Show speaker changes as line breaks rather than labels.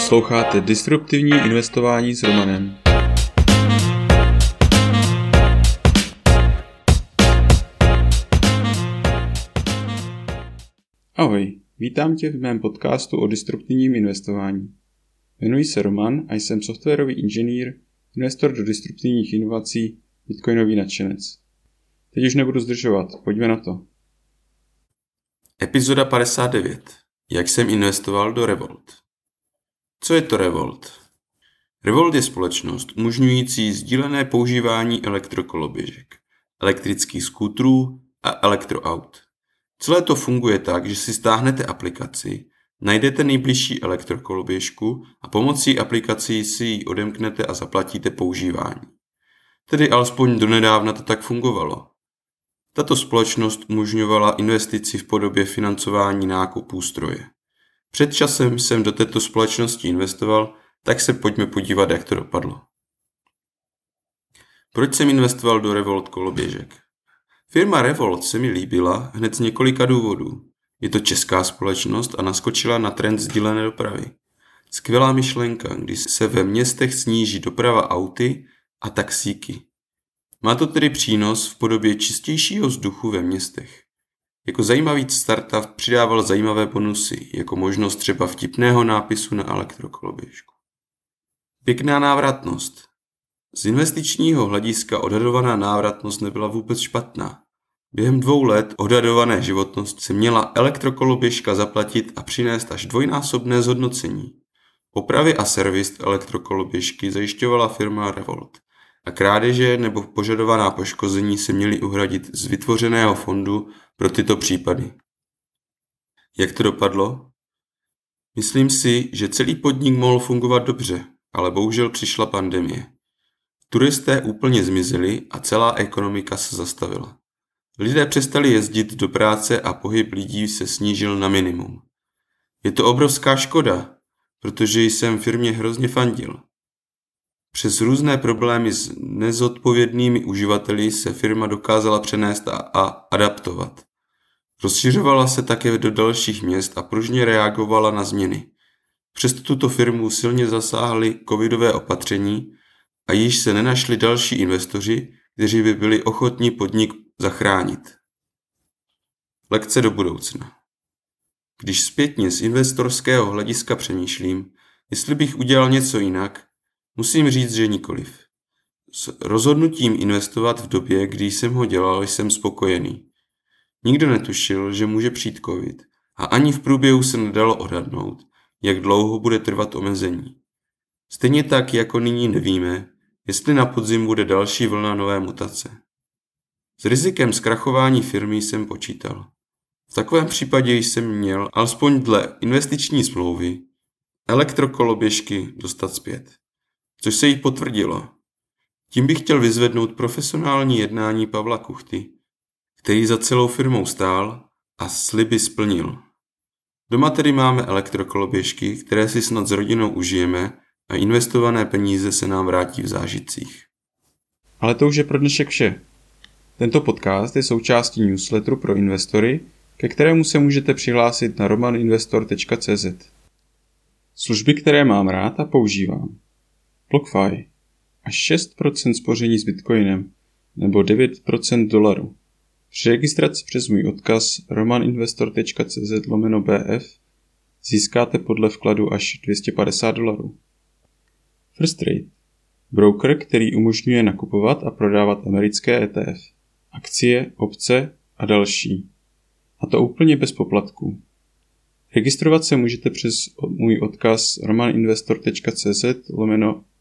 Posloucháte Disruptivní investování s Romanem. Ahoj, vítám tě v mém podcastu o disruptivním investování. Jmenuji se Roman a jsem softwarový inženýr, investor do disruptivních inovací, bitcoinový nadšenec. Teď už nebudu zdržovat, pojďme na to.
Epizoda 59. Jak jsem investoval do Revolt. Co je to Revolt? Revolt je společnost umožňující sdílené používání elektrokoloběžek, elektrických skútrů a elektroaut. Celé to funguje tak, že si stáhnete aplikaci, najdete nejbližší elektrokoloběžku a pomocí aplikací si ji odemknete a zaplatíte používání. Tedy alespoň donedávna to tak fungovalo. Tato společnost umožňovala investici v podobě financování nákupů stroje. Před časem jsem do této společnosti investoval, tak se pojďme podívat, jak to dopadlo. Proč jsem investoval do Revolt koloběžek? Firma Revolt se mi líbila hned z několika důvodů. Je to česká společnost a naskočila na trend sdílené dopravy. Skvělá myšlenka, když se ve městech sníží doprava auty a taxíky. Má to tedy přínos v podobě čistějšího vzduchu ve městech. Jako zajímavý startup přidával zajímavé bonusy, jako možnost třeba vtipného nápisu na elektrokoloběžku. Pěkná návratnost. Z investičního hlediska odhadovaná návratnost nebyla vůbec špatná. Během dvou let odhadované životnost se měla elektrokoloběžka zaplatit a přinést až dvojnásobné zhodnocení. Opravy a servis elektrokoloběžky zajišťovala firma Revolt a krádeže nebo požadovaná poškození se měly uhradit z vytvořeného fondu pro tyto případy. Jak to dopadlo? Myslím si, že celý podnik mohl fungovat dobře, ale bohužel přišla pandemie. Turisté úplně zmizeli a celá ekonomika se zastavila. Lidé přestali jezdit do práce a pohyb lidí se snížil na minimum. Je to obrovská škoda, protože jsem firmě hrozně fandil. Přes různé problémy s nezodpovědnými uživateli se firma dokázala přenést a, a adaptovat. Rozšiřovala se také do dalších měst a pružně reagovala na změny. Přesto tuto firmu silně zasáhly covidové opatření a již se nenašli další investoři, kteří by byli ochotní podnik zachránit. Lekce do budoucna. Když zpětně z investorského hlediska přemýšlím, jestli bych udělal něco jinak, musím říct, že nikoliv. S rozhodnutím investovat v době, kdy jsem ho dělal, jsem spokojený. Nikdo netušil, že může přijít covid a ani v průběhu se nedalo odhadnout, jak dlouho bude trvat omezení. Stejně tak, jako nyní nevíme, jestli na podzim bude další vlna nové mutace. S rizikem zkrachování firmy jsem počítal. V takovém případě jsem měl, alespoň dle investiční smlouvy, elektrokoloběžky dostat zpět. Což se jí potvrdilo. Tím bych chtěl vyzvednout profesionální jednání Pavla Kuchty, který za celou firmou stál a sliby splnil. Doma tedy máme elektrokoloběžky, které si snad s rodinou užijeme a investované peníze se nám vrátí v zážitcích.
Ale to už je pro dnešek vše. Tento podcast je součástí newsletteru pro investory, ke kterému se můžete přihlásit na romaninvestor.cz. Služby, které mám rád a používám. BlockFi až 6% spoření s Bitcoinem nebo 9% dolaru. Při registraci přes můj odkaz romaninvestor.cz lomeno BF získáte podle vkladu až 250 dolarů. First Trade Broker, který umožňuje nakupovat a prodávat americké ETF, akcie, opce a další. A to úplně bez poplatků. Registrovat se můžete přes můj odkaz romaninvestor.cz lomeno